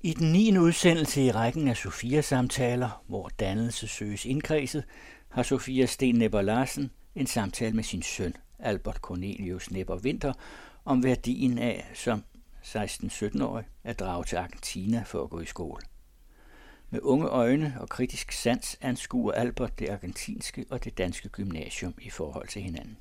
I den 9. udsendelse i rækken af Sofia-samtaler, hvor dannelse søges indkredset, har Sofia Sten Nepper Larsen en samtale med sin søn, Albert Cornelius Nepper Winter, om værdien af, som 16-17-årig, at drage til Argentina for at gå i skole. Med unge øjne og kritisk sans anskuer Albert det argentinske og det danske gymnasium i forhold til hinanden.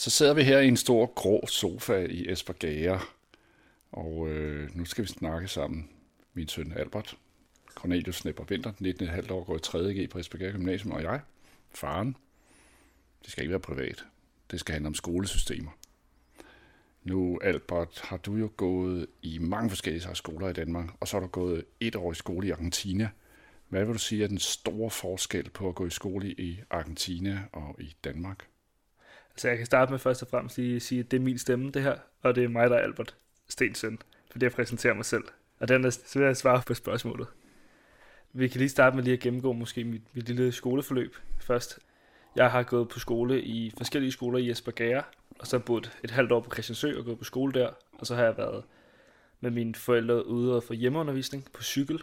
Så sidder vi her i en stor grå sofa i Esbergære, og øh, nu skal vi snakke sammen. Min søn Albert, Cornelius Snepper Vinter, 19,5 år, går i 3.G på Esbergære Gymnasium, og jeg, faren. Det skal ikke være privat. Det skal handle om skolesystemer. Nu, Albert, har du jo gået i mange forskellige skoler i Danmark, og så har du gået et år i skole i Argentina. Hvad vil du sige er den store forskel på at gå i skole i Argentina og i Danmark? Så jeg kan starte med først og fremmest at sige, at det er min stemme, det her, og det er mig, der er Albert Stensøn, fordi jeg præsenterer mig selv. Og den er, så vil jeg svare på spørgsmålet. Vi kan lige starte med lige at gennemgå måske mit, mit lille skoleforløb først. Jeg har gået på skole i forskellige skoler i Esbjerg, og så boet et halvt år på Christiansø og gået på skole der. Og så har jeg været med mine forældre ude og få hjemmeundervisning på cykel,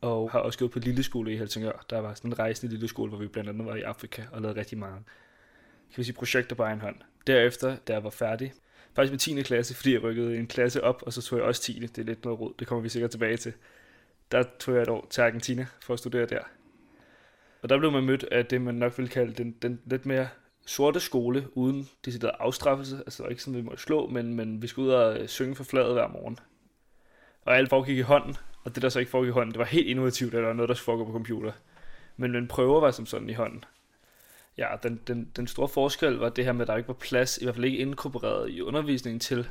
og har også gået på lille skole i Helsingør. Der var sådan en rejsende lille skole, hvor vi blandt andet var i Afrika og lavede rigtig mange kan vi sige, projekter på egen hånd. Derefter, da jeg var færdig, faktisk med 10. klasse, fordi jeg rykkede en klasse op, og så tog jeg også 10. Det er lidt noget råd, det kommer vi sikkert tilbage til. Der tog jeg et år til Argentina for at studere der. Og der blev man mødt af det, man nok ville kalde den, den lidt mere sorte skole, uden decideret afstraffelse. Altså ikke sådan, vi må slå, men, men vi skulle ud og øh, synge for fladet hver morgen. Og alt foregik i hånden, og det der så ikke foregik i hånden, det var helt innovativt, eller noget, der skulle foregå på computer. Men, men prøver var som sådan i hånden. Ja, den, den, den store forskel var det her med, at der ikke var plads, i hvert fald ikke inkorporeret i undervisningen til,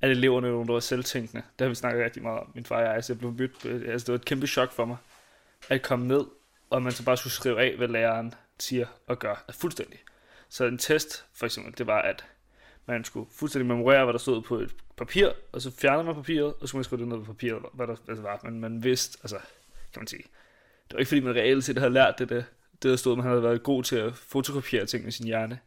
at eleverne var selvtænkende. Det har vi snakket rigtig meget om, min far og jeg. så jeg blev mødt. altså, det var et kæmpe chok for mig, at komme ned, og man så bare skulle skrive af, hvad læreren siger og gør. Altså, fuldstændig. Så en test, for eksempel, det var, at man skulle fuldstændig memorere, hvad der stod på et papir, og så fjernede man papiret, og så skulle man skrive det ned på papiret, hvad der altså var. Men man vidste, altså, kan man sige, det var ikke fordi, man reelt set havde lært det, det det der stod, at han havde været god til at fotokopiere ting i sin hjerne.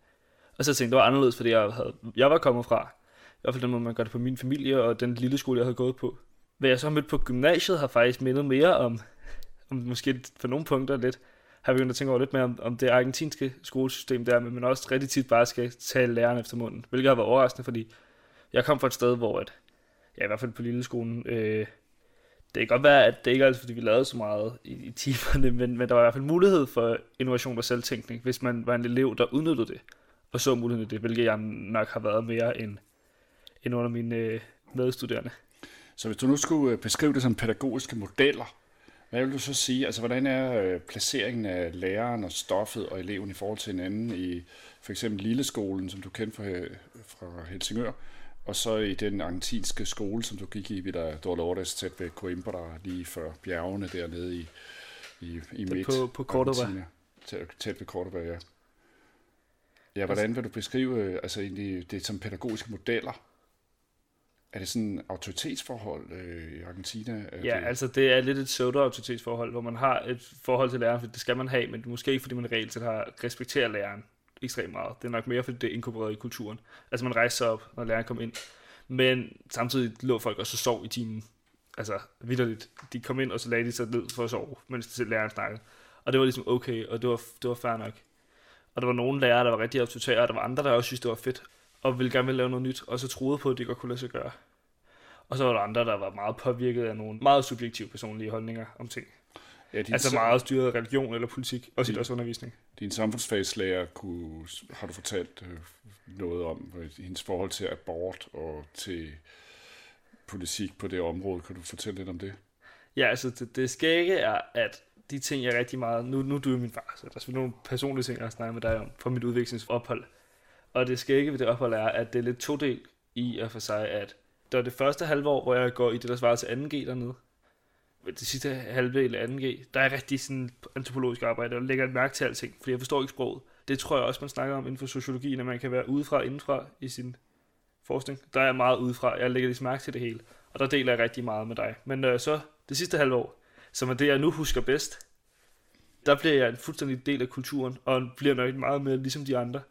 Og så tænkte jeg, det var anderledes, fordi jeg, havde, jeg var kommet fra. I hvert fald den måde, man gør det på min familie og den lille skole, jeg havde gået på. Hvad jeg så har mødt på gymnasiet, har faktisk mindet mere om, om måske for nogle punkter lidt, har begyndt at tænke over lidt mere om, om det argentinske skolesystem der, men man også rigtig tit bare skal tale læreren efter munden, hvilket har været overraskende, fordi jeg kom fra et sted, hvor at, ja, i hvert fald på lille skolen, øh, det kan godt være, at det ikke er altid, fordi vi lavede så meget i, i timerne, men, men der var i hvert fald mulighed for innovation og selvtænkning, hvis man var en elev, der udnyttede det, og så muligheden i det, hvilket jeg nok har været mere end, end under mine øh, medstuderende. Så hvis du nu skulle øh, beskrive det som pædagogiske modeller, hvad vil du så sige? Altså, hvordan er øh, placeringen af læreren og stoffet og eleven i forhold til hinanden i for eksempel Lilleskolen, som du kender fra, øh, fra Helsingør, og så i den argentinske skole, som du gik i, ved der Dolores tæt ved Coimbra, lige før bjergene dernede i, i, i midt. På, på Cordoba. Tæt, tæt ved Cordoba, ja. Ja, hvordan vil du beskrive altså egentlig det som pædagogiske modeller? Er det sådan et autoritetsforhold øh, i Argentina? Er ja, det... altså det er lidt et pseudo-autoritetsforhold, hvor man har et forhold til læreren, for det skal man have, men måske ikke fordi man reelt set har respekteret læreren ekstremt meget. Det er nok mere, fordi det er inkorporeret i kulturen. Altså man rejser sig op, når læreren kom ind. Men samtidig lå folk også og sov i timen. Altså vidderligt. De kom ind, og så lagde de sig ned for at sove, mens de læreren snakkede. Og det var ligesom okay, og det var, det var fair nok. Og der var nogle lærere, der var rigtig autoritære, og der var andre, der også synes, det var fedt, og ville gerne ville lave noget nyt, og så troede på, at det godt kunne lade sig gøre. Og så var der andre, der var meget påvirket af nogle meget subjektive personlige holdninger om ting. Ja, din altså meget styret af religion eller politik, og din, også undervisning. Din samfundsfagslærer kunne, har du fortalt øh, noget om hendes forhold til abort og til politik på det område. Kan du fortælle lidt om det? Ja, altså det, det skægge er, at de ting, jeg rigtig meget... Nu, nu er du jo min far, så der er selvfølgelig nogle personlige ting, jeg har snakket med dig om fra mit udviklingsophold. Og det skægge ved det ophold er, at det er lidt to del i at for sig, at der er det første halve år, hvor jeg går i det, der svarer til 2G dernede det sidste halve eller 2G, der er rigtig sådan antropologisk arbejde, og lægger et mærke til alting, fordi jeg forstår ikke sproget. Det tror jeg også, man snakker om inden for sociologien, at man kan være udefra og indenfra i sin forskning. Der er meget udefra, jeg lægger ligesom mærke til det hele, og der deler jeg rigtig meget med dig. Men øh, så det sidste halve år, som er det, jeg nu husker bedst, der bliver jeg en fuldstændig del af kulturen, og bliver nok meget mere ligesom de andre.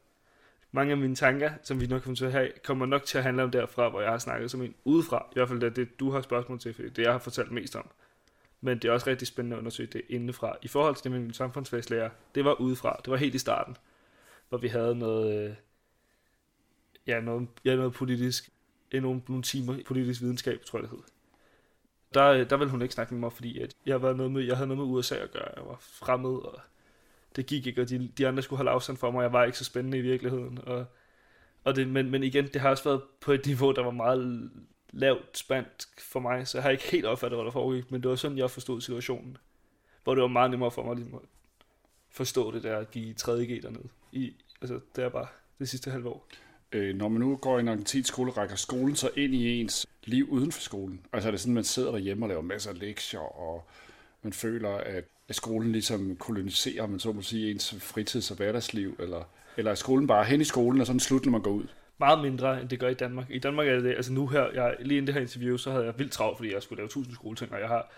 mange af mine tanker, som vi nok kommer til at have, kommer nok til at handle om derfra, hvor jeg har snakket som en udefra. I hvert fald det er det, du har spørgsmål til, fordi det jeg har fortalt mest om. Men det er også rigtig spændende at undersøge det indefra. I forhold til det med min samfundsfagslærer, det var udefra. Det var helt i starten, hvor vi havde noget, øh, ja, noget, ja, noget politisk, øh, nogle, nogle timer politisk videnskab, tror jeg det hed. Der, øh, der ville hun ikke snakke med mig, fordi at jeg, var noget med, jeg havde noget med USA at gøre. Jeg var fremmed, og det gik ikke, og de, de andre skulle holde afstand for mig. Jeg var ikke så spændende i virkeligheden. Og, og det, men, men igen, det har også været på et niveau, der var meget lavt spændt for mig, så jeg har ikke helt opfattet, hvad der foregik, men det var sådan, jeg forstod situationen. Hvor det var meget nemmere for mig ligesom at forstå det der at give 3G dernede. I, altså, det er bare det sidste halve år. Øh, når man nu går i en argentinsk skole, rækker skolen så ind i ens liv uden for skolen? Altså er det sådan, at man sidder derhjemme og laver masser af lektier, og man føler, at, at skolen ligesom koloniserer, man så må sige, ens fritids- og hverdagsliv, eller, eller er skolen bare hen i skolen, og sådan slut, når man går ud? Meget mindre, end det gør i Danmark. I Danmark er det altså nu her, jeg, lige inden det her interview, så havde jeg vildt travlt, fordi jeg skulle lave tusind skoleting, og jeg har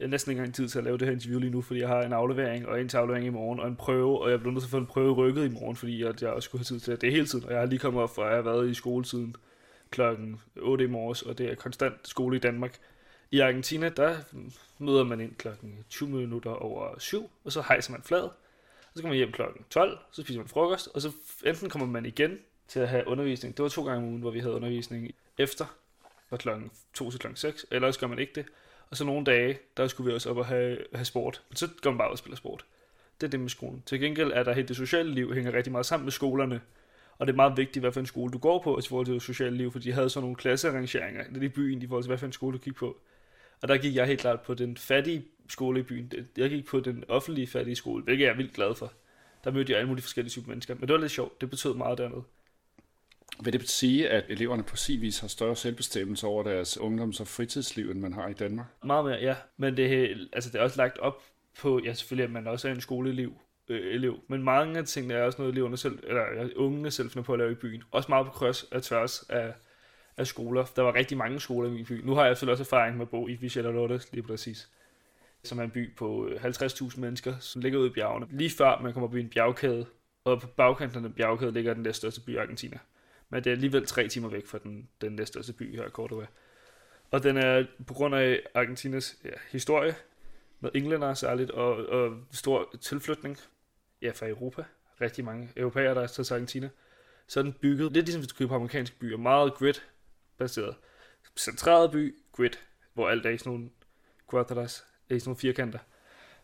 jeg næsten ikke engang tid til at lave det her interview lige nu, fordi jeg har en aflevering og en til aflevering i morgen og en prøve, og jeg blev nødt til at få en prøve rykket i morgen, fordi at jeg også skulle have tid til det. Det er hele tiden, og jeg har lige kommet op, og jeg har været i skoletiden klokken 8 i morges, og det er konstant skole i Danmark. I Argentina, der møder man ind klokken 20 minutter over 7, og så hejser man flad, og så kommer man hjem klokken 12, så spiser man frokost, og så enten kommer man igen til at have undervisning. Det var to gange om ugen, hvor vi havde undervisning efter fra klokken 2 til klokken 6, ellers gør man ikke det. Og så nogle dage, der skulle vi også op og have, have sport. Men så går man bare ud og spiller sport. Det er det med skolen. Til gengæld er der helt det sociale liv hænger rigtig meget sammen med skolerne. Og det er meget vigtigt, hvad for en skole du går på i forhold til det sociale liv, for de havde sådan nogle klassearrangeringer i byen i forhold til, hvad for en skole du gik på. Og der gik jeg helt klart på den fattige skole i byen. Jeg gik på den offentlige fattige skole, hvilket jeg er vildt glad for. Der mødte jeg alle mulige forskellige typer mennesker. Men det var lidt sjovt. Det betød meget dernede. Vil det sige, at eleverne på sin vis har større selvbestemmelse over deres ungdoms- og fritidsliv, end man har i Danmark? Meget mere, ja. Men det, altså, det er også lagt op på, ja selvfølgelig, at man også er en skoleelev, øh, elev. Men mange af tingene er også noget, eleverne selv, eller ungene selv finder på at lave i byen. Også meget på kryds og tværs af, af skoler. Der var rigtig mange skoler i min by. Nu har jeg selvfølgelig også erfaring med at bo i Vizela Lotte, lige præcis. Som er en by på øh, 50.000 mennesker, som ligger ude i bjergene. Lige før man kommer på en bjergkæde, og på bagkanten af den bjergkæde ligger den næststørste by i Argentina. Men det er alligevel tre timer væk fra den, den næststørste by her, Cordoba. Og den er på grund af Argentinas ja, historie, med englænder særligt, og, og stor tilflytning ja, fra Europa. Rigtig mange europæere, der er til Argentina. Så er den bygget, lidt ligesom hvis du køber på amerikanske byer, meget grid-baseret. Centreret by, grid, hvor alt er i sådan nogle quadras, er i sådan nogle firkanter.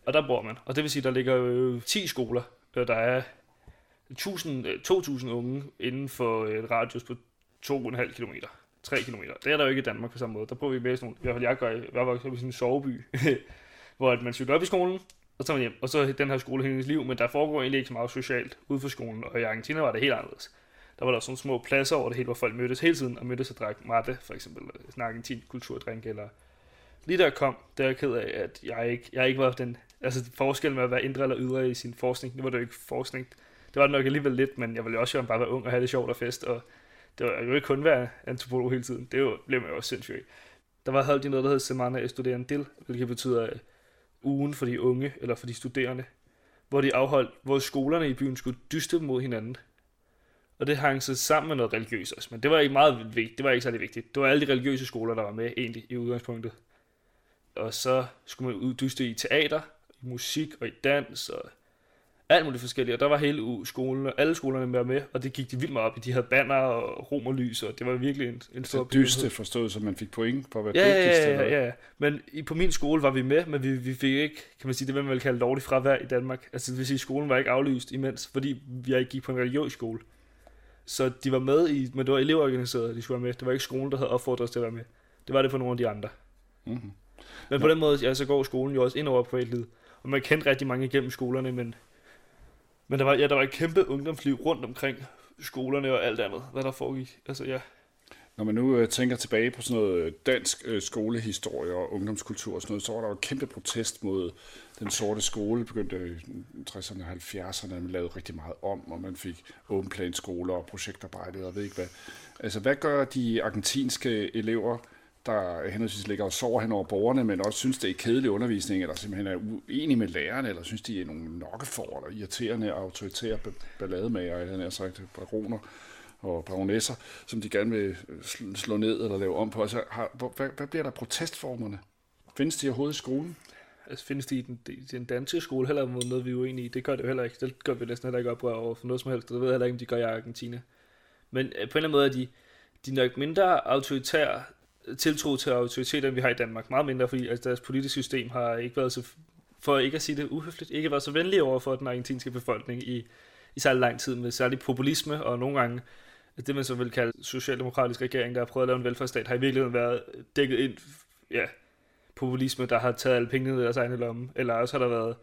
Og der bor man. Og det vil sige, der ligger øh, jo 10 skoler, øh, der er 1000, 2.000 øh, unge inden for øh, et radius på 2,5 km. 3 km. Det er der jo ikke i Danmark på samme måde. Der prøver vi mere sådan nogle, i hvert fald jeg gør, jeg var i sådan en soveby, hvor man cykler op i skolen, og så tager man hjem. Og så den her skole hendes liv, men der foregår egentlig ikke så meget socialt ude for skolen, og i Argentina var det helt anderledes. Der var der sådan små pladser over det hele, hvor folk mødtes hele tiden, og mødtes og drak mate, for eksempel en argentin kulturdrink, eller lige der kom, der er jeg ked af, at jeg ikke, jeg ikke var den, altså forskellen med at være indre eller ydre i sin forskning, det var det jo ikke forskning, det var det nok alligevel lidt, men jeg ville jo også gerne bare være ung og have det sjovt og fest, og det var jo ikke kun være antropolog hele tiden. Det blev man jo også sindssygt Der var holdt de noget, der hed Semana Estudiantil, hvilket betyder øh, ugen for de unge, eller for de studerende, hvor de afholdt, hvor skolerne i byen skulle dyste mod hinanden. Og det hang så sammen med noget religiøst også, men det var ikke meget vigtigt, det var ikke særlig vigtigt. Det var alle de religiøse skoler, der var med egentlig i udgangspunktet. Og så skulle man uddyste i teater, i musik og i dans og alt muligt forskelligt, og der var hele skolen, og alle skolerne med med, og det gik de vildt meget op i. De havde banner og romerlys, og det var virkelig en, en stor... Det dyste forstået, så man fik point for at være ja, dygtigst? Ja, ja, ja, Men i, på min skole var vi med, men vi, vi fik ikke, kan man sige, det vil man vel kalde lovligt fravær i Danmark. Altså det vil sige, skolen var ikke aflyst imens, fordi vi ikke gik på en religiøs skole. Så de var med i, men det var elevorganiseret, de skulle være med. Det var ikke skolen, der havde opfordret os til at være med. Det var det for nogle af de andre. Mm-hmm. Men på ja. den måde, ja, så går skolen jo også ind over privatlivet. Og man kendte rigtig mange igennem skolerne, men men der var, ja, der var et kæmpe ungdomsliv rundt omkring skolerne og alt andet, hvad der foregik. Altså, ja. Når man nu øh, tænker tilbage på sådan noget øh, dansk øh, skolehistorie og ungdomskultur og sådan noget, så var der jo kæmpe protest mod den sorte skole. Begyndte i 60'erne og 70'erne, man lavede rigtig meget om, og man fik åbenplanskoler og projektarbejde og ved ikke hvad. Altså, hvad gør de argentinske elever der henholdsvis ligger og sover hen over borgerne, men også synes, det er kedelig undervisning, eller simpelthen er uenige med lærerne, eller synes, de er nogle nokkefor, eller irriterende, autoritære ballademager, eller han har sagt, baroner og baronesser, som de gerne vil øh, slå ned eller lave om på. Altså, har, hvad, hvad bliver der protestformerne? Findes de overhovedet i skolen? Altså, findes de i den, i den danske skole heller mod noget, vi er uenige i? Det gør det jo heller ikke. Det gør vi næsten heller ikke oprør over for noget som helst. Det ved jeg heller ikke, om de gør i Argentina. Men øh, på en eller anden måde er de, de er nok mindre autoritære tiltro til autoriteterne, vi har i Danmark. Meget mindre, fordi altså, deres politiske system har ikke været så, for ikke at sige det uhøfligt, ikke været så venlige over for den argentinske befolkning i, i særlig lang tid, med særlig populisme, og nogle gange det, man så vil kalde socialdemokratisk regering, der har prøvet at lave en velfærdsstat, har i virkeligheden været dækket ind, ja, populisme, der har taget alle pengene i deres egne lomme, eller også har der været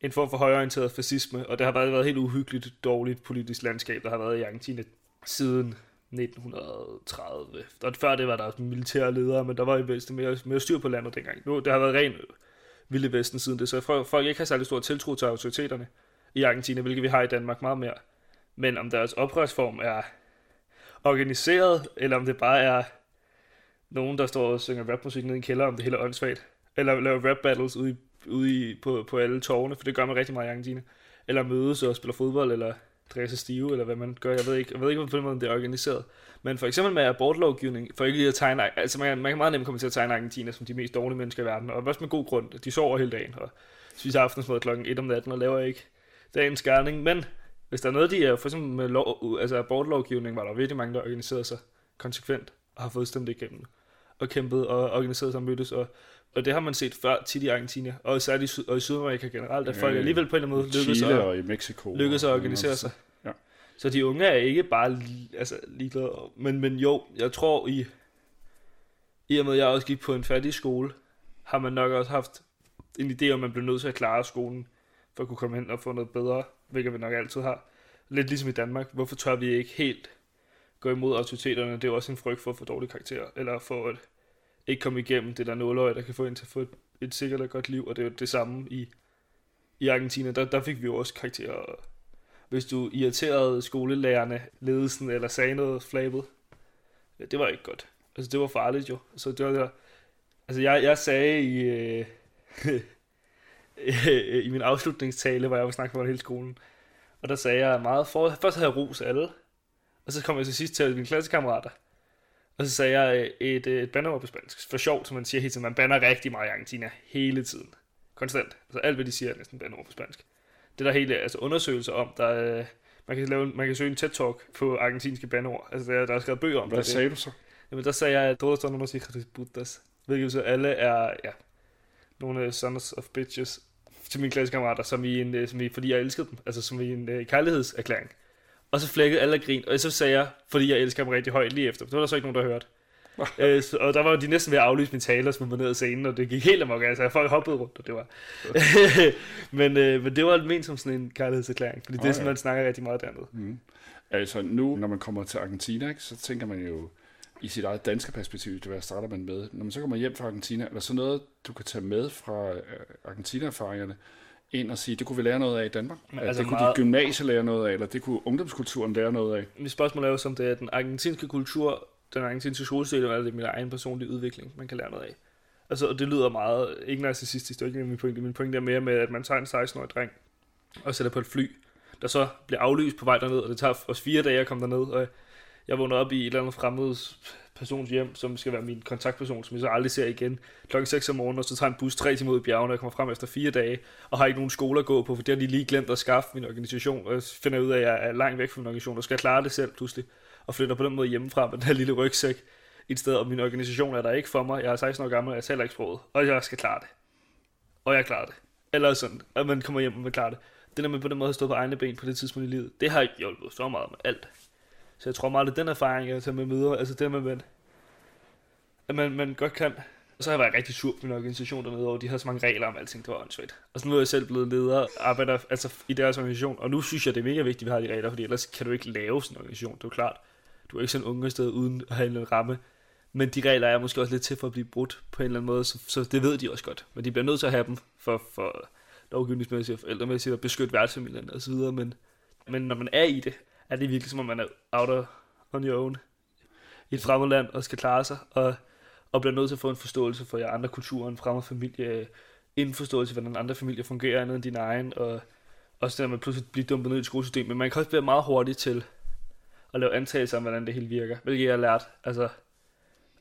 en form for højorienteret fascisme, og det har bare været helt uhyggeligt dårligt politisk landskab, der har været i Argentina siden 1930. Og før det var der militære ledere, men der var i Vesten mere, mere styr på landet dengang. Nu, det har været ren øh, Vilde Vesten siden det, så folk ikke har særlig stor tiltro til autoriteterne i Argentina, hvilket vi har i Danmark meget mere. Men om deres oprørsform er organiseret, eller om det bare er nogen, der står og synger rapmusik nede i en kælder, om det hele er åndssvagt. Eller laver rap battles ude, i, ude i, på, på alle tårne, for det gør man rigtig meget i Argentina. Eller mødes og spiller fodbold, eller drikker stive, eller hvad man gør. Jeg ved ikke, jeg ved ikke på måde det er organiseret. Men for eksempel med abortlovgivning, for ikke lige at tegne, altså man, man kan meget nemt komme til at tegne Argentina som de mest dårlige mennesker i verden, og også med god grund. De sover hele dagen, og spiser aftensmad klokken 1 om natten, og laver ikke dagens gerning. Men hvis der er noget, de er, for eksempel med lov, altså abortlovgivning, var der virkelig mange, der organiserede sig konsekvent, og har fået stemt igennem, og kæmpet, og organiseret sig og mødtes, og og det har man set før tit i Argentina, og særligt i, og i Sydamerika generelt, at folk alligevel på en eller anden måde lykkes at, og i Mexico, lykkes at organisere sig. Ja. Så de unge er ikke bare altså, ligeglade. Men, men jo, jeg tror i, i og med at jeg også gik på en fattig skole, har man nok også haft en idé om, at man bliver nødt til at klare skolen, for at kunne komme hen og få noget bedre, hvilket vi nok altid har. Lidt ligesom i Danmark, hvorfor tør vi ikke helt gå imod autoriteterne? Det er også en frygt for at få dårlige karakterer, eller for at ikke komme igennem det der nåløje, der kan få en til at få et, et sikkert og godt liv, og det er jo det samme i, i Argentina. Der, der fik vi jo også karakterer. Hvis du irriterede skolelærerne, ledelsen eller sagde noget flabet, ja, det var ikke godt. Altså, det var farligt jo. Så det var der, altså, jeg, jeg sagde i, øh, i min afslutningstale, hvor jeg var snakket for hele skolen, og der sagde jeg meget for, først havde jeg ros alle, og så kom jeg til sidst til mine klassekammerater, og så sagde jeg øh, et, øh, et bandeord på spansk. For sjovt, som man siger hele tiden. Man banner rigtig meget i Argentina hele tiden. Konstant. Altså alt, hvad de siger, er næsten bandeord på spansk. Det der hele altså undersøgelser om, der, øh, man, kan lave, man kan søge en TED-talk på argentinske bandeord. Altså der, der er skrevet bøger om Hvad det. sagde du så? Jamen der sagde jeg, todos son unos hijos de putas. Hvilket så alle er, ja, nogle sons of bitches til mine klassekammerater, som i en, som i, fordi jeg elskede dem, altså som i en uh, kærlighedserklæring. Og så flækkede alle grin, og så sagde jeg, fordi jeg elsker ham rigtig højt lige efter. Det var der så ikke nogen, der hørte. øh, så, og der var de næsten ved at aflyse min tale og smide mig ned af scenen, og det gik helt amok. Altså, folk hoppede rundt, og det var... men, øh, men det var ment som sådan en kærlighedserklæring, fordi oh, det er sådan, ja. man snakker rigtig meget dernede. Mm. Altså nu, når man kommer til Argentina, ikke, så tænker man jo i sit eget danske perspektiv, det hvad starter man med. Når man så kommer hjem fra Argentina, er der så noget, du kan tage med fra øh, Argentina-erfaringerne, ind og sige, det kunne vi lære noget af i Danmark? Altså, det kunne meget... de gymnasier lære noget af, eller det kunne ungdomskulturen lære noget af? Mit spørgsmål er jo, som det er den argentinske kultur, den argentinske skolestil, eller er det min egen personlige udvikling, man kan lære noget af? Altså, det lyder meget, ikke narcissistisk, det er ikke min pointe. Min pointe er mere med, at man tager en 16-årig dreng og sætter på et fly, der så bliver aflyst på vej derned, og det tager os fire dage at komme derned, og jeg vågner op i et eller andet fremmed persons hjem, som skal være min kontaktperson, som jeg så aldrig ser igen, klokken 6 om morgenen, og så tager en bus tre timer ud i bjergene, og jeg kommer frem efter fire dage, og har ikke nogen skole at gå på, for det har de lige glemt at skaffe min organisation, og finder ud af, at jeg er langt væk fra min organisation, og skal klare det selv pludselig, og flytter på den måde hjemmefra med den her lille rygsæk et sted, og min organisation er der ikke for mig, jeg er 16 år gammel, og jeg taler ikke sproget, og jeg skal klare det. Og jeg klarer det. Eller sådan, at man kommer hjem og man klarer det. Det der med på den måde at stå på egne ben på det tidspunkt i livet, det har ikke hjulpet så meget med alt. Så jeg tror meget, at den erfaring, jeg tager med videre, altså det med, at man, man godt kan. Og så har jeg været rigtig sur på min organisation dernede, og de havde så mange regler om alting, det var åndssvagt. Og så nu er jeg selv blevet leder, arbejder altså, i deres organisation, og nu synes jeg, det er mega vigtigt, at vi har de regler, fordi ellers kan du ikke lave sådan en organisation, det er jo klart. Du er ikke sådan en unge sted uden at have en ramme. Men de regler er måske også lidt til for at blive brudt på en eller anden måde, så, så det ved de også godt. Men de bliver nødt til at have dem for, for lovgivningsmæssigt og forældremæssigt og beskytte værtsfamilien og så videre. Men, men når man er i det, er det virkelig som om man er out on your own i et fremmed land og skal klare sig. Og og bliver nødt til at få en forståelse for jer andre kulturer, en fremmed familie, en forståelse for, hvordan andre familier fungerer andet end din egen, og også der med pludselig blive dumpet ned i et skolesystem. Men man kan også være meget hurtig til at lave antagelser om, hvordan det hele virker, hvilket jeg har lært. Altså,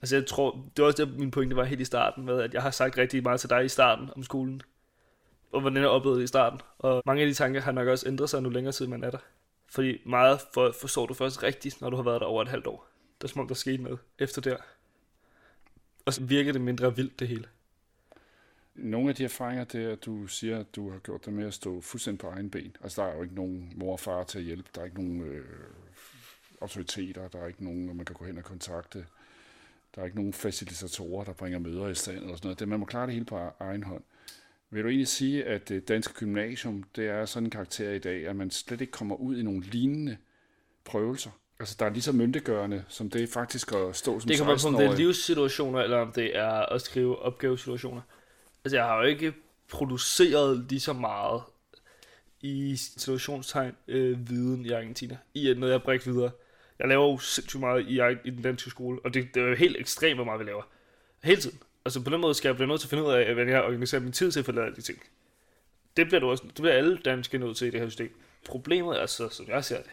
altså jeg tror, det var også det, min pointe var helt i starten med, at jeg har sagt rigtig meget til dig i starten om skolen, og hvordan jeg oplevede det i starten. Og mange af de tanker har nok også ændret sig nu længere tid, man er der. Fordi meget for, forstår du først rigtigt, når du har været der over et halvt år. Det er som om, der skete noget efter der. Og så virker det mindre vildt, det hele. Nogle af de erfaringer, det er, at du siger, at du har gjort det med at stå fuldstændig på egen ben. Altså, der er jo ikke nogen mor og far til at hjælpe. Der er ikke nogen øh, autoriteter. Der er ikke nogen, man kan gå hen og kontakte. Der er ikke nogen facilitatorer, der bringer møder i stand eller sådan noget. Det, man må klare det hele på e- egen hånd. Vil du egentlig sige, at det danske gymnasium, det er sådan en karakter i dag, at man slet ikke kommer ud i nogle lignende prøvelser? Altså, der er lige så myndiggørende, som det er faktisk at stå som Det kommer på, om det er livssituationer, eller om det er at skrive opgavesituationer. Altså, jeg har jo ikke produceret lige så meget i situationstegn øh, viden i Argentina, i noget, jeg brækker videre. Jeg laver jo sindssygt meget i, i den danske skole, og det, det er jo helt ekstremt, hvor meget vi laver. Hele tiden. Altså på den måde skal jeg blive nødt til at finde ud af, hvordan jeg organiserer min tid til at få de ting. Det bliver, du også, det bliver alle danske nødt til i det her system. Problemet er så, som jeg ser det,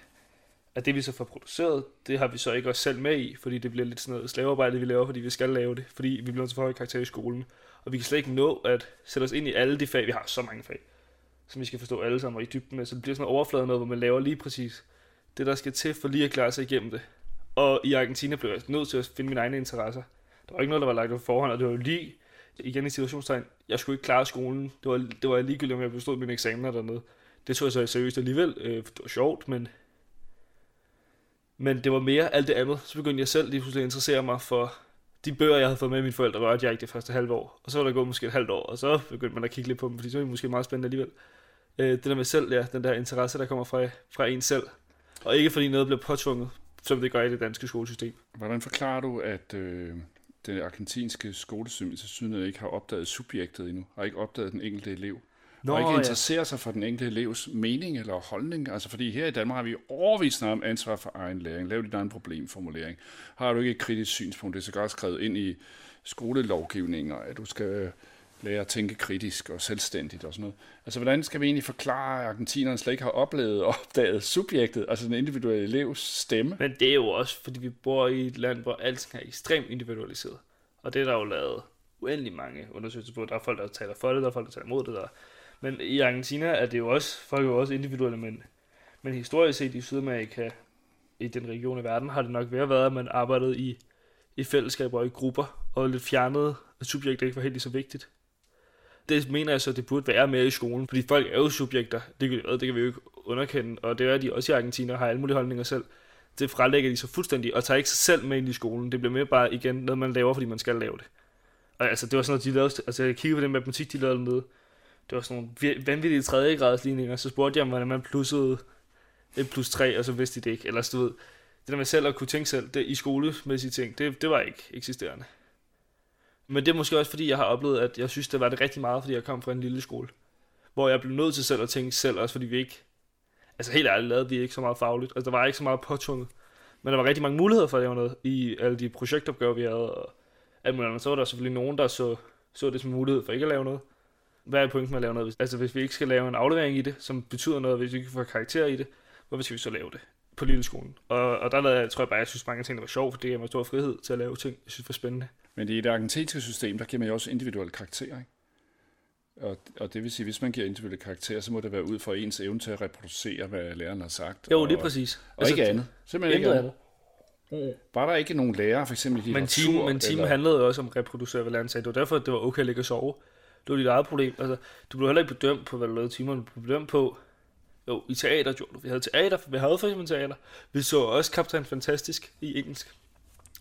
at det vi så får produceret, det har vi så ikke os selv med i, fordi det bliver lidt sådan noget slavearbejde, vi laver, fordi vi skal lave det, fordi vi bliver nødt til at få karakter i skolen. Og vi kan slet ikke nå at sætte os ind i alle de fag, vi har så mange fag, som vi skal forstå alle sammen og i dybden med. Så det bliver sådan en overflade noget, hvor man laver lige præcis det, der skal til for lige at klare sig igennem det. Og i Argentina blev jeg nødt til at finde mine egne interesser. Der var ikke noget, der var lagt på forhånd, og det var jo lige, igen i situationstegn, jeg skulle ikke klare skolen. Det var, det var ligegyldigt, om jeg bestod mine eksamener dernede. Det tog jeg så seriøst alligevel. Øh, det var sjovt, men men det var mere alt det andet. Så begyndte jeg selv lige pludselig at interessere mig for de bøger, jeg havde fået med mine forældre, rørte jeg ikke det første halve år. Og så var der gået måske et halvt år, og så begyndte man at kigge lidt på dem, fordi så var det måske meget spændende alligevel. Øh, det der med selv, ja, den der interesse, der kommer fra, fra en selv. Og ikke fordi noget bliver påtvunget, som det gør i det danske skolesystem. Hvordan forklarer du, at øh, det argentinske skolesystem til syden ikke har opdaget subjektet endnu, har ikke opdaget den enkelte elev? Nå, og ikke interesserer ja. sig for den enkelte elevs mening eller holdning. Altså fordi her i Danmark har vi overvist om ansvar for egen læring. Lav din egen problemformulering. Har du ikke et kritisk synspunkt, det er så godt skrevet ind i skolelovgivninger, at du skal lære at tænke kritisk og selvstændigt og sådan noget. Altså, hvordan skal vi egentlig forklare, at argentinerne slet ikke har oplevet og opdaget subjektet, altså den individuelle elevs stemme? Men det er jo også, fordi vi bor i et land, hvor alt er ekstremt individualiseret. Og det er der jo lavet uendelig mange undersøgelser på. Der er folk, der taler for det, der er folk, der taler imod det. Der. Men i Argentina er det jo også, folk er jo også individuelle, men, men historisk set i Sydamerika, i den region i verden, har det nok været, at man arbejdede i, i fællesskaber og i grupper, og lidt fjernet, at ikke var helt lige så vigtigt det mener jeg så, det burde være mere i skolen, fordi folk er jo subjekter, det kan, det kan vi jo ikke underkende, og det er de også i Argentina, har alle mulige holdninger selv. Det frelægger de så fuldstændig, og tager ikke sig selv med ind i skolen. Det bliver mere bare igen noget, man laver, fordi man skal lave det. Og altså, det var sådan noget, de lavede, altså jeg kiggede på den matematik, de lavede med. Det var sådan nogle vanvittige tredjegradsligninger, grads ligninger. Så spurgte jeg, hvordan man plussede et plus 3, og så vidste de det ikke. Eller du ved, det der med selv at kunne tænke selv, det i skolemæssige ting, det, det var ikke eksisterende. Men det er måske også fordi, jeg har oplevet, at jeg synes, det var det rigtig meget, fordi jeg kom fra en lille skole. Hvor jeg blev nødt til selv at tænke selv, også fordi vi ikke... Altså helt ærligt lavede vi ikke så meget fagligt. Altså der var ikke så meget påtunget. Men der var rigtig mange muligheder for at lave noget i alle de projektopgaver, vi havde. Og alt muligt. Så var der selvfølgelig nogen, der så, så det som mulighed for ikke at lave noget. Hvad er pointen med at lave noget? Altså hvis vi ikke skal lave en aflevering i det, som betyder noget, hvis vi ikke får karakter i det, hvorfor skal vi så lave det på lille skolen? Og, og der lavede jeg, tror jeg bare, jeg synes mange ting, der var sjovt, for det gav mig stor frihed til at lave ting, jeg synes var spændende. Men i det argentinske system, der giver man jo også individuelle karakterer, ikke? Og, og det vil sige, hvis man giver individuelle karakterer, så må det være ud fra ens evne til at reproducere, hvad læreren har sagt. Jo, lige præcis. Og altså, ikke andet. Simpelthen ikke andet. andet. Var der ikke nogen lærer, for eksempel i men team, men team eller? handlede jo også om at reproducere, hvad læreren sagde. Det var derfor, det var okay at ligge og sove. Det var dit eget problem. Altså, du blev heller ikke bedømt på, hvad du lavede timerne. Du blev bedømt på, jo, i teater gjorde du. Vi havde teater, vi havde for eksempel teater. Vi så også Kaptajn Fantastisk i engelsk.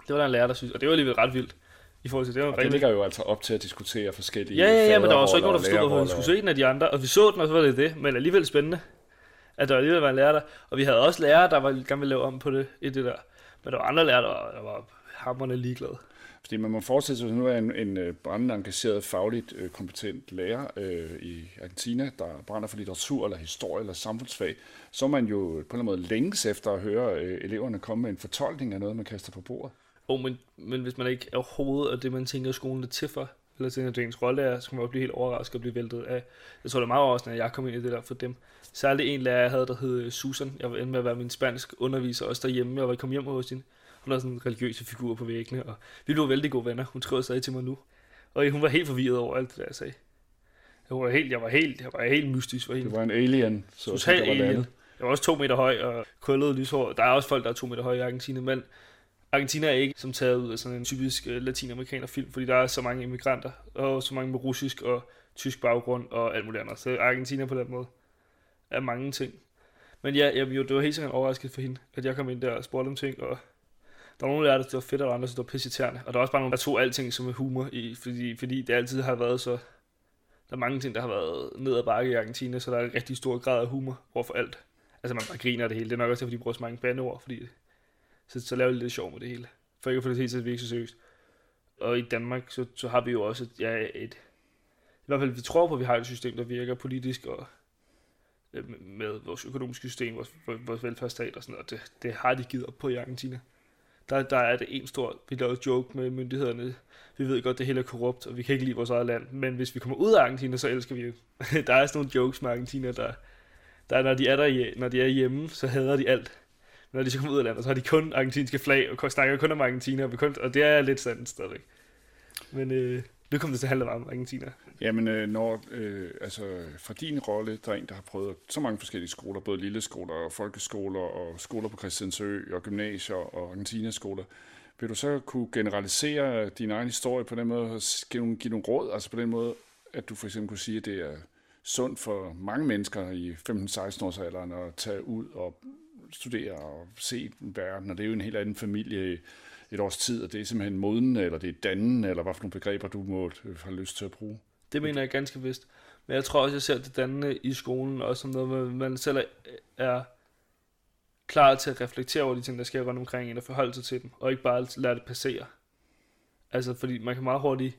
Det var der en lærer, der synes, og det var alligevel ret vildt i forhold til det. Og det ligger jo altså op til at diskutere forskellige Ja, ja, ja, men der var så ikke nogen, der forstod, hvorfor vi skulle se den af de andre. Og vi så den, og så var det det. Men alligevel spændende, at der alligevel var en lærer der. Og vi havde også lærere, der var gerne ville lave om på det, i det der. Men der var andre lærere, der var, der var hammerne ligeglade. Fordi man må forestille sig, at nu er en, en øh, brændende engageret, fagligt øh, kompetent lærer øh, i Argentina, der brænder for litteratur eller historie eller samfundsfag, så man jo på en eller anden måde længes efter at høre øh, eleverne komme med en fortolkning af noget, man kaster på bordet. Oh, men, men hvis man ikke er overhovedet af det, man tænker, skolen er til for, eller tænker, at det ens rolle er, så kan man jo blive helt overrasket og blive væltet af. Jeg tror, det er meget overraskende, at jeg kom ind i det der for dem. Særligt en lærer, jeg havde, der hed Susan. Jeg var inde med at være min spansk underviser, også derhjemme. Jeg var kommet hjem hos hende. Hun havde sådan en religiøse figur på væggene, og vi blev vældig gode venner. Hun skriver stadig til mig nu. Og hun var helt forvirret over alt det, der jeg sagde. Jeg var helt, jeg var helt, jeg var helt mystisk for hende. Det var en alien, så Total var alien. landet. Jeg var også to meter høj og krøllet lyshår. Der er også folk, der er to meter høje i Argentina, men Argentina er ikke som taget ud af sådan en typisk uh, latinamerikaner film, fordi der er så mange immigranter, og så mange med russisk og tysk baggrund og alt muligt andet. Så Argentina på den måde er mange ting. Men ja, jeg, jo, det var helt sikkert overrasket for hende, at jeg kom ind der og spurgte om ting, og der var nogle af der, det var fedt, og der andre, der var pissiterende. Og der var også bare nogle, der tog alting som er humor, i, fordi, fordi det altid har været så... Der er mange ting, der har været ned ad bakke i Argentina, så der er en rigtig stor grad af humor overfor alt. Altså man bare griner det hele. Det er nok også, fordi de bruger så mange bandeord, fordi så, så laver vi lidt sjov med det hele. For ikke at få det hele til at virke så seriøst. Og i Danmark, så, så har vi jo også et, ja, et, i hvert fald vi tror på, at vi har et system, der virker politisk og øh, med vores økonomiske system, vores, vores velfærdsstat og sådan noget. Det, det har de givet op på i Argentina. Der, der er det en stor, vi laver joke med myndighederne. Vi ved godt, det hele er korrupt, og vi kan ikke lide vores eget land. Men hvis vi kommer ud af Argentina, så elsker vi der er sådan nogle jokes med Argentina, der, der når de er der, når de er hjemme, så hader de alt. Men når de så kommer ud af landet, så har de kun argentinske flag, og snakker kun om Argentina, og, kun, og det er lidt sandt stadigvæk. Men øh, nu kommer det til at handle om Argentina. Jamen, øh, når, øh, altså, fra din rolle, der er en, der har prøvet så mange forskellige skoler, både lille skoler og folkeskoler, og skoler på Christiansø, og gymnasier og Argentina-skoler. Vil du så kunne generalisere din egen historie på den måde, og give nogle, give nogle råd, altså på den måde, at du for eksempel kunne sige, at det er sundt for mange mennesker i 15-16 års alderen at tage ud og studere og se verden, og det er jo en helt anden familie et års tid, og det er simpelthen moden, eller det er dannen, eller hvad for nogle begreber, du må øh, have lyst til at bruge. Det mener jeg ganske vist. Men jeg tror også, jeg ser det dannende i skolen, også som noget, man selv er, er klar til at reflektere over de ting, der sker rundt omkring en, og forholde sig til dem, og ikke bare lade det passere. Altså, fordi man kan meget hurtigt,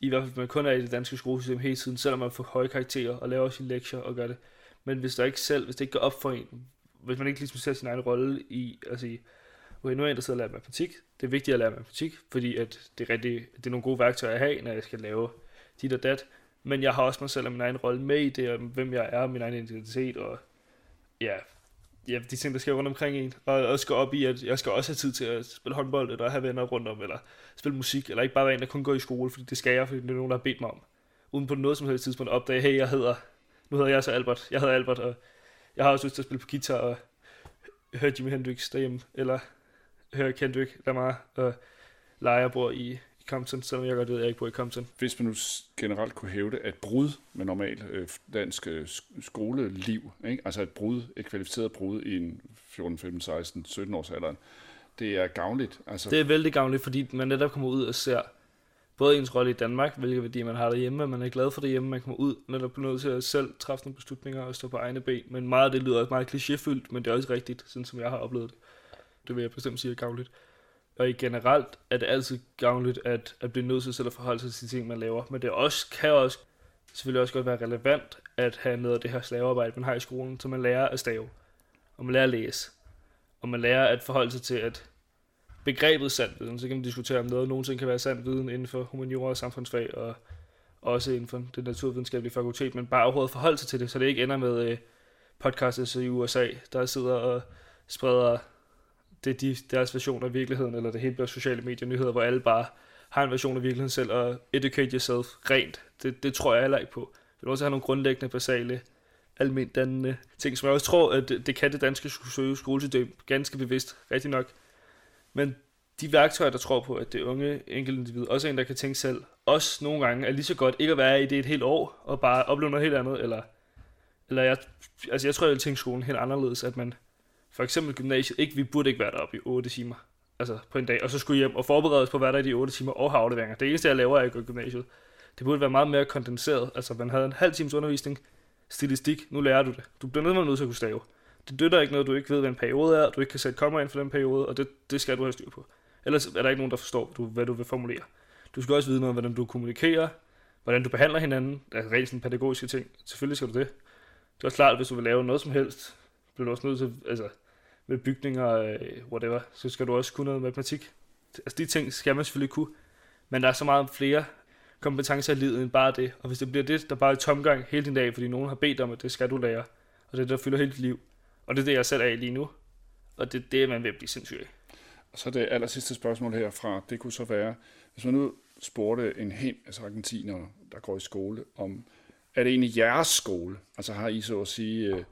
i hvert fald hvis man kun er i det danske skolesystem hele tiden, selvom man får høje karakterer og laver sine lektier og gør det. Men hvis der ikke selv, hvis det ikke går op for en, hvis man ikke ligesom ser sin egen rolle i at sige, okay, nu er jeg interesseret i at lære matematik. Det er vigtigt at lære matematik, fordi at det, er rigtig, det er nogle gode værktøjer at have, når jeg skal lave dit og dat. Men jeg har også mig selv og min egen rolle med i det, og hvem jeg er, min egen identitet, og ja, ja, de ting, der sker rundt omkring en. Og jeg skal op i, at jeg skal også have tid til at spille håndbold, eller have venner rundt om, eller spille musik, eller ikke bare være en, der kun går i skole, fordi det skal jeg, fordi det er nogen, der har bedt mig om. Uden på noget som helst tidspunkt at opdage, hey, jeg hedder, nu hedder jeg så Albert, jeg hedder Albert, og jeg har også lyst til at spille på guitar, og høre Jimi Hendrix derhjemme, eller høre Kendrick Lamar, og lege og bor i, i Compton, selvom jeg godt ved, at jeg ikke bor i Compton. Hvis man nu generelt kunne hævde, at brud med normalt øh, dansk øh, skoleliv, ikke? altså et brud, et kvalificeret brud i en 14, 15, 16, 17 års alderen, det er gavnligt. Altså... Det er vældig gavnligt, fordi man netop kommer ud og ser både ens rolle i Danmark, hvilke værdier man har derhjemme, man er glad for det hjemme, man kommer ud, når der på nødt til at selv træffe nogle beslutninger og stå på egne ben. Men meget af det lyder også meget klichéfyldt, men det er også rigtigt, sådan som jeg har oplevet det. Det vil jeg bestemt sige er gavnligt. Og i generelt er det altid gavnligt at, at blive nødt til selv at forholde sig til de ting, man laver. Men det også, kan også selvfølgelig også godt være relevant at have noget af det her slavearbejde, man har i skolen, så man lærer at stave, og man lærer at læse, og man lærer at forholde sig til, at begrebet sand viden, så kan man diskutere om noget nogensinde kan være sand viden inden for humaniora og samfundsfag, og også inden for det naturvidenskabelige fakultet, men bare overhovedet forholde sig til det, så det ikke ender med øh, podcastet i USA, der sidder og spreder det de, deres version af virkeligheden, eller det hele bliver sociale medier nyheder, hvor alle bare har en version af virkeligheden selv, og educate yourself rent. Det, det tror jeg heller ikke på. Vi vil også have nogle grundlæggende, basale, almindelige ting, som jeg også tror, at det, det kan det danske skolesystem ganske bevidst, rigtig nok. Men de værktøjer, der tror på, at det unge enkeltindivid, også er en, der kan tænke selv, også nogle gange er lige så godt ikke at være i det et helt år, og bare opleve noget helt andet, eller, eller jeg, altså jeg tror, jeg vil tænke skolen helt anderledes, at man for eksempel gymnasiet, ikke, vi burde ikke være deroppe i 8 timer altså på en dag, og så skulle hjem og forberede os på hvad der i de 8 timer og have afleveringer. Det eneste, jeg laver, er at gå i gymnasiet. Det burde være meget mere kondenseret. Altså, man havde en halv times undervisning, stilistik, nu lærer du det. Du bliver nødt til at kunne stave. Det dytter ikke noget, du ikke ved, hvad en periode er, du ikke kan sætte kommer ind for den periode, og det, det skal du have styr på. Ellers er der ikke nogen, der forstår, hvad du, hvad du vil formulere. Du skal også vide noget om, hvordan du kommunikerer, hvordan du behandler hinanden, altså rent sådan pædagogiske ting. Selvfølgelig skal du det. Det er også klart, at hvis du vil lave noget som helst, bliver du også nødt til, altså, med bygninger, øh, whatever, så skal du også kunne noget matematik. Altså de ting skal man selvfølgelig kunne, men der er så meget flere kompetencer i livet end bare det. Og hvis det bliver det, der bare er tomgang hele din dag, fordi nogen har bedt om, at det skal du lære, og det er det, der fylder hele dit liv. Og det er det, jeg selv er i lige nu. Og det er det, man vil blive sindssyg af. Og så det aller sidste spørgsmål herfra, det kunne så være, hvis man nu spurgte en hen, altså argentiner, der går i skole, om, er det egentlig jeres skole? Altså har I så at sige øh,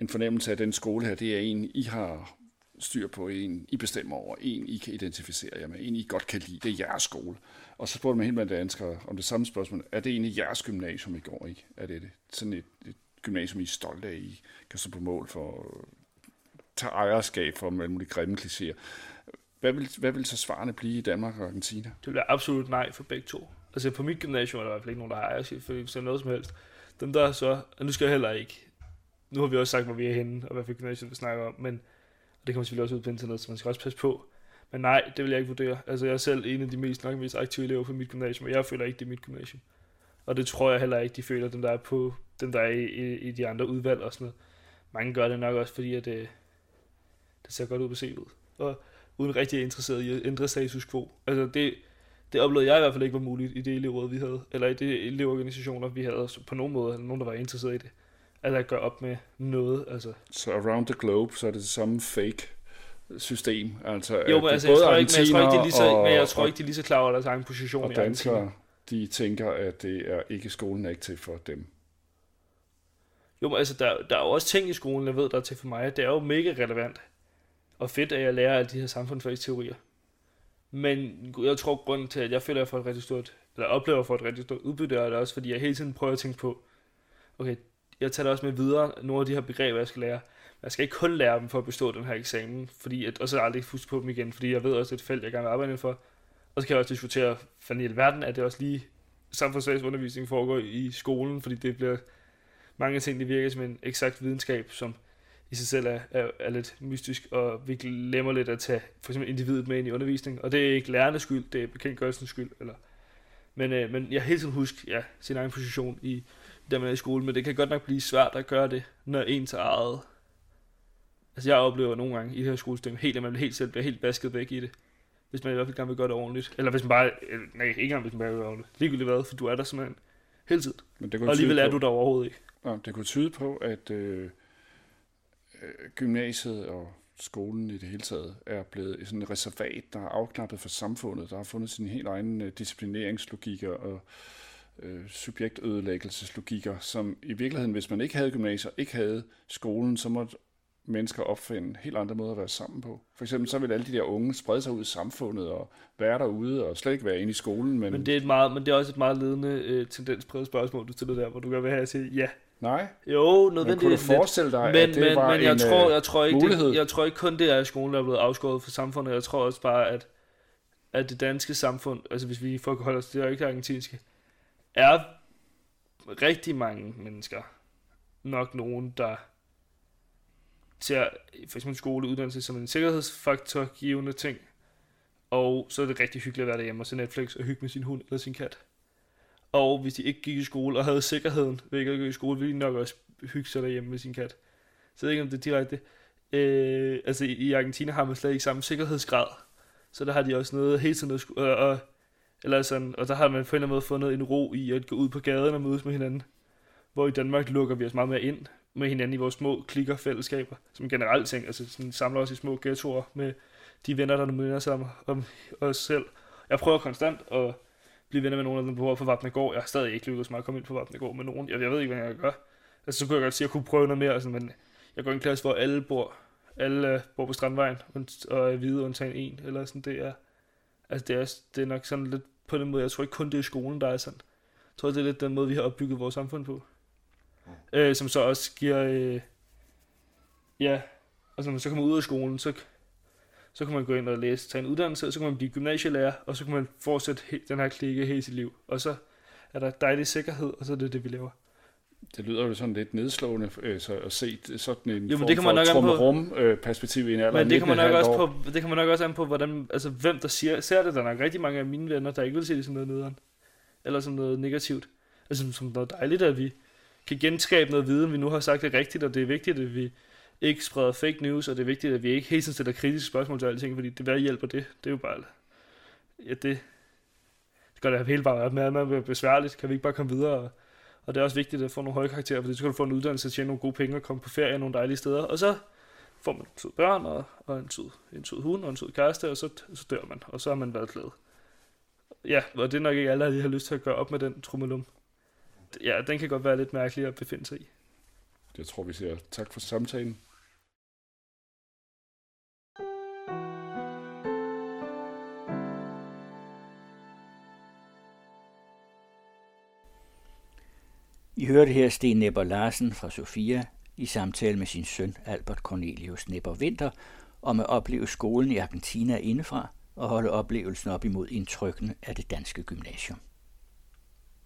en fornemmelse af, at den skole her, det er en, I har styr på, en I bestemmer over, en I kan identificere jer med, en I godt kan lide, det er jeres skole. Og så spurgte man helt blandt danskere om det samme spørgsmål, er det egentlig jeres gymnasium, I går i? Er det, det? sådan et, et gymnasium, I er stolte af, I kan stå på mål for at tage ejerskab for alle mulige grimme klichéer. Hvad vil, hvad vil så svarene blive i Danmark og Argentina? Det bliver absolut nej for begge to. Altså på mit gymnasium er der i hvert fald ikke nogen, der har ejerskab for noget som helst. Dem der så, og nu skal jeg heller ikke, nu har vi også sagt, hvor vi er henne, og hvad for gymnasium vi snakker om, men og det kommer selvfølgelig også ud på internet, så man skal også passe på. Men nej, det vil jeg ikke vurdere. Altså jeg er selv en af de mest nok mest aktive elever på mit gymnasium, og jeg føler ikke, det er mit gymnasium. Og det tror jeg heller ikke, de føler, dem der er på, dem der er i, i, i de andre udvalg og sådan noget. Mange gør det nok også, fordi at det, øh, det ser godt ud på CV'et. Og uden rigtig interesseret i at ændre status quo. Altså det, det oplevede jeg i hvert fald ikke var muligt i det elevråd, vi havde, eller i de elevorganisationer, vi havde på nogen måde, eller nogen, der var interesseret i det. Altså at gøre op med noget. Altså. Så around the globe, så er det det samme fake system. Altså, jo, men, altså, jeg, tror ikke, men jeg tror ikke, de er lige så, og, men jeg tror ikke, de er lige så klar over deres egen position. Og danskere, de tænker, at det er ikke skolen er ikke til for dem. Jo, men altså, der, der er jo også ting i skolen, jeg ved, der er til for mig. Det er jo mega relevant og fedt, at jeg lærer alle de her samfundsfagsteorier. Men jeg tror, grunden til, at jeg føler, at jeg får et rigtig stort, eller oplever for et rigtig stort udbytte, er det også, fordi jeg hele tiden prøver at tænke på, okay, jeg tager det også med videre, nogle af de her begreber, jeg skal lære. Jeg skal ikke kun lære dem for at bestå den her eksamen, fordi at, og så aldrig fuske på dem igen, fordi jeg ved også, at det er et felt, jeg gerne vil arbejde for. Og så kan jeg også diskutere, for i verden, at det også lige samfundsfagsundervisning foregår i skolen, fordi det bliver mange ting, det virker som en eksakt videnskab, som i sig selv er, er, er lidt mystisk, og vi glemmer lidt at tage for eksempel individet med ind i undervisning, og det er ikke lærernes skyld, det er bekendtgørelsens skyld, eller men, øh, men jeg hele tiden huske ja, sin egen position i, der man er i skole, men det kan godt nok blive svært at gøre det, når ens eget. Altså jeg oplever nogle gange i det her skolesystem, helt, at man helt selv bliver helt basket væk i det. Hvis man i hvert fald gerne vil gøre det ordentligt. Eller hvis man bare, nej, ikke engang hvis man bare vil gøre det ordentligt. Ligegyldigt hvad, for du er der simpelthen hele tiden. Men det og alligevel er du der overhovedet ikke. Ja, det kunne tyde på, at øh, øh, gymnasiet og skolen i det hele taget er blevet sådan en reservat, der er afklappet for samfundet. Der har fundet sin helt egen øh, disciplineringslogikker og øh, subjektødelæggelseslogikker, som i virkeligheden, hvis man ikke havde gymnasier, ikke havde skolen, så måtte mennesker opfinde helt andre måder at være sammen på. For eksempel så vil alle de der unge sprede sig ud i samfundet og være derude og slet ikke være inde i skolen. Men, men, det, er et meget, men det er også et meget ledende øh, tendenspræget spørgsmål, du stiller der, hvor du gerne vil have at sige ja. Nej. Jo, nødvendigvis. Men kunne du forestille dig, men, at det men, var men jeg en tror, øh, jeg tror ikke, mulighed? Det, jeg tror ikke kun det er, at skolen er blevet afskåret fra samfundet. Jeg tror også bare, at, at det danske samfund, altså hvis vi får holde os til det ikke argentinske, er rigtig mange mennesker nok nogen, der ser for eksempel skole uddannelse som en sikkerhedsfaktor givende ting, og så er det rigtig hyggeligt at være derhjemme og se Netflix og hygge med sin hund eller sin kat. Og hvis de ikke gik i skole og havde sikkerheden ved ikke at gå i skole, ville de nok også hygge sig derhjemme med sin kat. Så jeg ved ikke, om det er direkte. Øh, altså i Argentina har man slet ikke samme sikkerhedsgrad. Så der har de også noget hele tiden noget, øh, og, og, eller sådan, og der har man på en eller anden måde fundet en ro i at gå ud på gaden og mødes med hinanden. Hvor i Danmark lukker vi os meget mere ind med hinanden i vores små klikker fællesskaber, som generelt ting, altså sådan samler os i små ghettoer med de venner, der nu minder sig om, om os selv. Jeg prøver konstant at blive venner med nogle af dem, på bor på Vapnegård. Jeg har stadig ikke lykkedes mig at komme ind på Vapnegård med nogen. Jeg, jeg ved ikke, hvad jeg gør. Altså, så kunne jeg godt sige, at jeg kunne prøve noget mere, altså, men jeg går i en klasse, hvor alle bor, alle øh, bor på Strandvejen, og er hvide undtagen en, eller sådan, det er, altså, det er, det er nok sådan lidt på den måde, jeg tror ikke kun det er skolen, der er sådan. Jeg tror, det er lidt den måde, vi har opbygget vores samfund på. Øh, som så også giver, øh, ja, altså når man så kommer ud af skolen, så så kan man gå ind og læse, tage en uddannelse, og så kan man blive gymnasielærer, og så kan man fortsætte den her klikke hele sit liv. Og så er der dejlig sikkerhed, og så er det det, vi laver. Det lyder jo sådan lidt nedslående øh, så at se sådan en jo, form det kan man for nok rum øh, perspektiv i en alder Men det kan man nok også på, det kan man nok også an på, hvordan, altså, hvem der siger, ser det. Der er nok rigtig mange af mine venner, der ikke vil se det som noget nederen. Eller som noget negativt. Altså som noget dejligt, at vi kan genskabe noget viden, vi nu har sagt det rigtigt, og det er vigtigt, at vi ikke spreder fake news, og det er vigtigt, at vi ikke hele tiden stiller kritiske spørgsmål til alting, fordi det hvad hjælper det? Det er jo bare ja, det skal det hele bare med, at man bliver besværligt. Kan vi ikke bare komme videre? Og, og det er også vigtigt at få nogle høje karakterer, for så kan du få en uddannelse, tjene nogle gode penge og komme på ferie nogle dejlige steder. Og så får man søde børn og, og en, sød, en sød hund og en sød kæreste, og så, så dør man, og så har man været glad. Ja, og det er nok ikke alle, der lige har lyst til at gøre op med den trummelum. Ja, den kan godt være lidt mærkelig at befinde sig i. Det tror vi siger. Tak for samtalen. I hørte her Sten Nepper Larsen fra Sofia i samtale med sin søn Albert Cornelius Nepper Winter om at opleve skolen i Argentina indefra og holde oplevelsen op imod indtrykkene af det danske gymnasium.